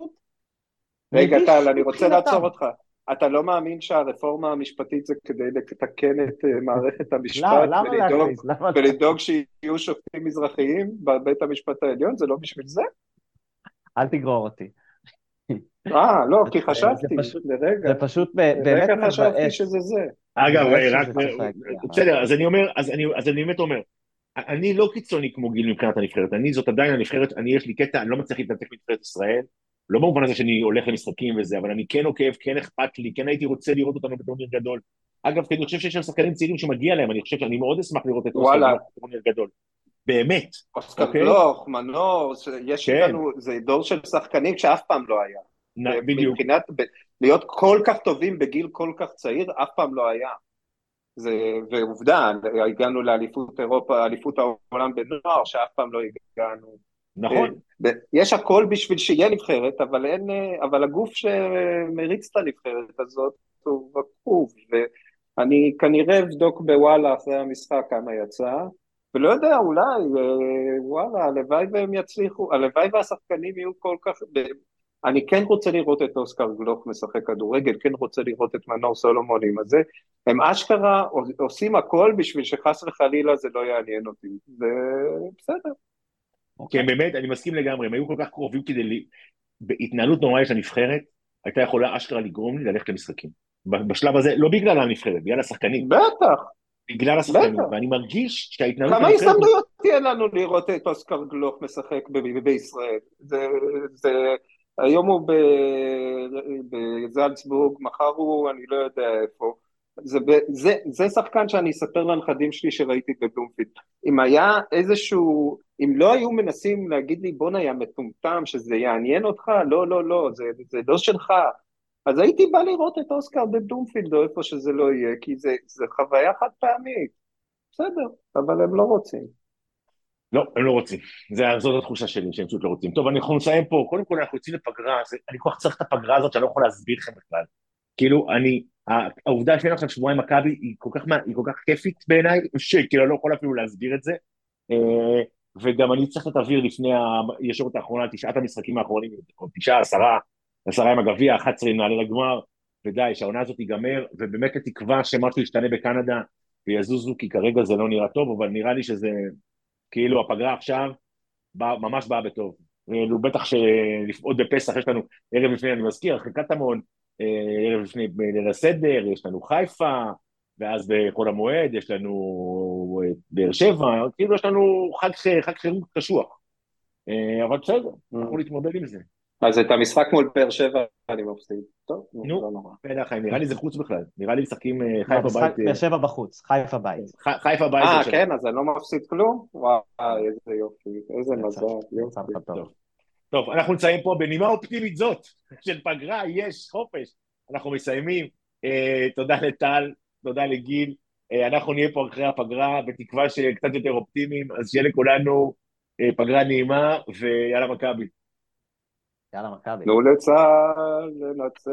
רגע, טל, אני רוצה. לעצור אותך. אתה לא מאמין שהרפורמה המשפטית זה כדי לתקן את אה, מערכת המשפט למה, ולדאוג-? למה ולדאוג שיהיו שופטים מזרחיים בבית המשפט העליון? זה לא בשביל זה? אל תגרור אותי. אה, לא, כי חשבתי, פשוט- לרגע, זה פשוט באמת לרגע חשבתי. שזה זה. אגב, מבאס רק, אבל- בסדר, אז אני אומר, אז אני, אז אני באמת אומר, אני לא קיצוני כמו גיל מבחינת הנבחרת, אני זאת עדיין הנבחרת, אני יש לי קטע, אני לא מצליח להתנתק מנבחרת ישראל, לא במובן הזה שאני הולך למשחקים וזה, אבל אני כן עוקב, כן אכפת לי, כן הייתי רוצה לראות אותנו בטורניר גדול. אגב, כי אני חושב שיש שם שחקנים צעירים שמגיע להם, אני חושב שאני מאוד אשמח לראות את אוסקר בטורניר גדול. באמת. אוסקר אוקיי. גלוך, מנור, יש כן. איתנו, זה דור של שחקנים שאף פעם לא היה. בדיוק. מבחינת, להיות כל כך טובים בגיל כל כך צעיר, אף פעם לא היה. זה, ועובדה, הגענו לאליפות אירופה, אליפות העולם בנוער, שאף פעם לא הגענו. נכון. יש הכל בשביל שיהיה נבחרת, אבל אין, אבל הגוף שמריץ את הנבחרת הזאת הוא רקוב, ואני כנראה אבדוק בוואלה אחרי המשחק כמה יצא, ולא יודע, אולי, אה, וואלה, הלוואי והם יצליחו, הלוואי והשחקנים יהיו כל כך... אני כן רוצה לראות את אוסקר גלוך משחק כדורגל, כן רוצה לראות את מנור סולומון עם הזה, הם אשכרה עושים הכל בשביל שחס וחלילה זה לא יעניין אותי, ובסדר. כן, באמת, אני מסכים לגמרי, הם היו כל כך קרובים כדי... ל... בהתנהלות נוראית של הנבחרת, הייתה יכולה אשכרה לגרום לי ללכת למשחקים. בשלב הזה, לא בגלל הנבחרת, בגלל השחקנים, בטח. בגלל השחקנים. ואני מרגיש שההתנהלות כמה. הזדמנויות תהיה לנו לראות את אוסקר גלוך משחק בישראל? זה, זה, היום הוא בזלצבורג, מחר הוא אני לא יודע איפה. זה, זה, זה שחקן שאני אספר לנכדים שלי שראיתי בבלומפילד. אם היה איזשהו, אם לא היו מנסים להגיד לי בואנה יא מטומטם שזה יעניין אותך, לא לא לא, זה, זה לא שלך. אז הייתי בא לראות את אוסקר בבלומפילד או איפה שזה לא יהיה, כי זה, זה חוויה חד פעמית. בסדר, אבל הם לא רוצים. לא, הם לא רוצים. זה, זאת התחושה שלי, שהם פשוט לא רוצים. טוב, אנחנו נסיים פה. קודם כל, אנחנו יוצאים לפגרה, זה, אני כל כך צריך את הפגרה הזאת שאני לא יכול להסביר לכם בכלל. כאילו, אני, העובדה שאין עכשיו שבועיים מכבי היא כל כך, היא כל כך כיפית בעיניי, שכאילו אני לא יכול אפילו להסביר את זה. אה, וגם אני צריך את האוויר לפני הישורת האחרונה, תשעת המשחקים האחרונים, או תשעה, עשרה, עשרה עם הגביע, 11 עם נעלה לגמר, ודי, שהעונה הזאת תיגמר, ובאמת התקווה שמשהו ישתנה בקנדה ויזוזו, כי כרגע זה לא נראה טוב, אבל נראה לי שזה, כאילו הפגרה עכשיו בא, ממש באה בטוב. ואילו בטח שעוד בפסח יש לנו ערב לפני, אני מזכיר, קטמון, אה, ערב לפני ליל הסדר, יש לנו חיפה, ואז בחול המועד יש לנו אה, באר שבע, כאילו יש לנו חג, חג חירום קשוח. אה, אבל בסדר, אנחנו נתמודד עם זה. אז את המשחק מול באר שבע אני מפסיד. טוב, נו. לא נראה לי זה חוץ בכלל, נראה לי משחקים אה, חיפה בית, באר שבע בחוץ, חיפה בית. חיפה בית, אה. כן, אז אני לא מפסיד כלום? וואי, איזה יופי, איזה מזל, יופי. טוב. אנחנו נמצאים פה בנימה אופטימית זאת של פגרה, יש חופש. אנחנו מסיימים. אה, תודה לטל, תודה לגיל. אה, אנחנו נהיה פה אחרי הפגרה, בתקווה שקצת יותר אופטימיים, אז שיהיה לכולנו אה, פגרה נעימה, ויאללה מכבי. יאללה, מכבי. תנו לצה"ל לנצח.